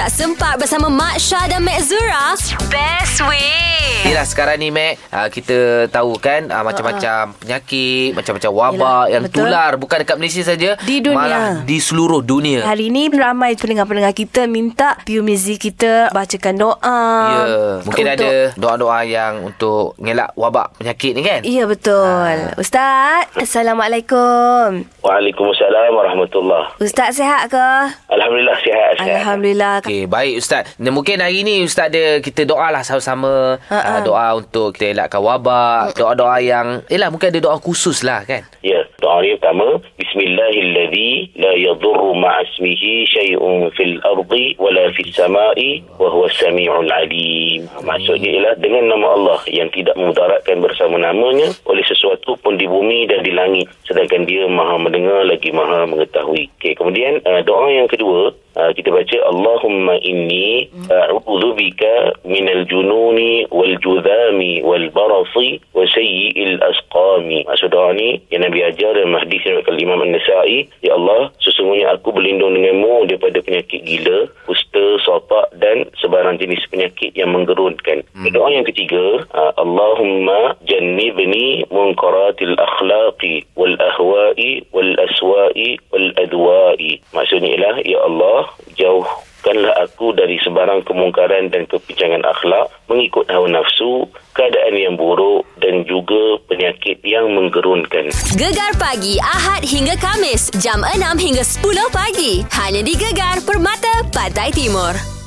Tak sempat bersama Mak Syah dan Mek Zura? Best way. Yelah sekarang ni Mac uh, Kita tahu kan uh, Macam-macam penyakit Macam-macam wabak Yelah, Yang betul. tular Bukan dekat Malaysia saja Di dunia. Malah di seluruh dunia Hari ni ramai pendengar-pendengar kita minta Piu Mizi kita bacakan doa. Ya Mungkin untuk- ada doa-doa yang Untuk ngelak wabak penyakit ni kan Ya betul. Ustaz, Assalamualaikum. Waalaikumsalam warahmatullahi Ustaz sihat ke? Alhamdulillah sihat sihat. Alhamdulillah. Okey, baik Ustaz. Dan mungkin hari ni Ustaz ada kita doa lah sama-sama. Ha, ha. Uh, doa untuk kita elakkan wabak. Doa-doa yang... Yelah, mungkin ada doa khusus lah kan? Ya, doa ni pertama, Bismillahilladzi la yadurru ma'asmihi syai'un fil ardi wala fis sama'i wa huwa samiul alim. Maksudnya ialah dengan nama Allah yang tidak memudaratkan bersama namanya oleh sesuatu pun di bumi dan di langit sedangkan dia maha mendengar lagi maha mengetahui. Okey, kemudian uh, doa yang kedua uh, kita baca Allahumma inni a'udzu bika minal jununi wal barasi wa sayyi'il asqami. Maksud doa ni yang Nabi ajar dalam hadis yang diriwayatkan Imam An-Nasa'i, ya Allah, sesungguhnya aku berlindung denganmu daripada penyakit gila, kusta, sopak dan sebarang jenis penyakit yang menggerunkan. Hmm. Doa yang ketiga, uh, Allahumma jannibni munkaratil akhlaqi wal ahwa'i wal aswa'i wal adwa'i. Maksudnya ialah, ya Allah, jauhkanlah aku dari sebarang kemungkaran dan kepincangan akhlak mengikut hawa nafsu, keadaan yang buruk dan juga penyakit yang menggerunkan. Gegar pagi Ahad hingga Kamis jam 6 hingga 10 pagi. Hanya di Gegar Permata Pantai Timur.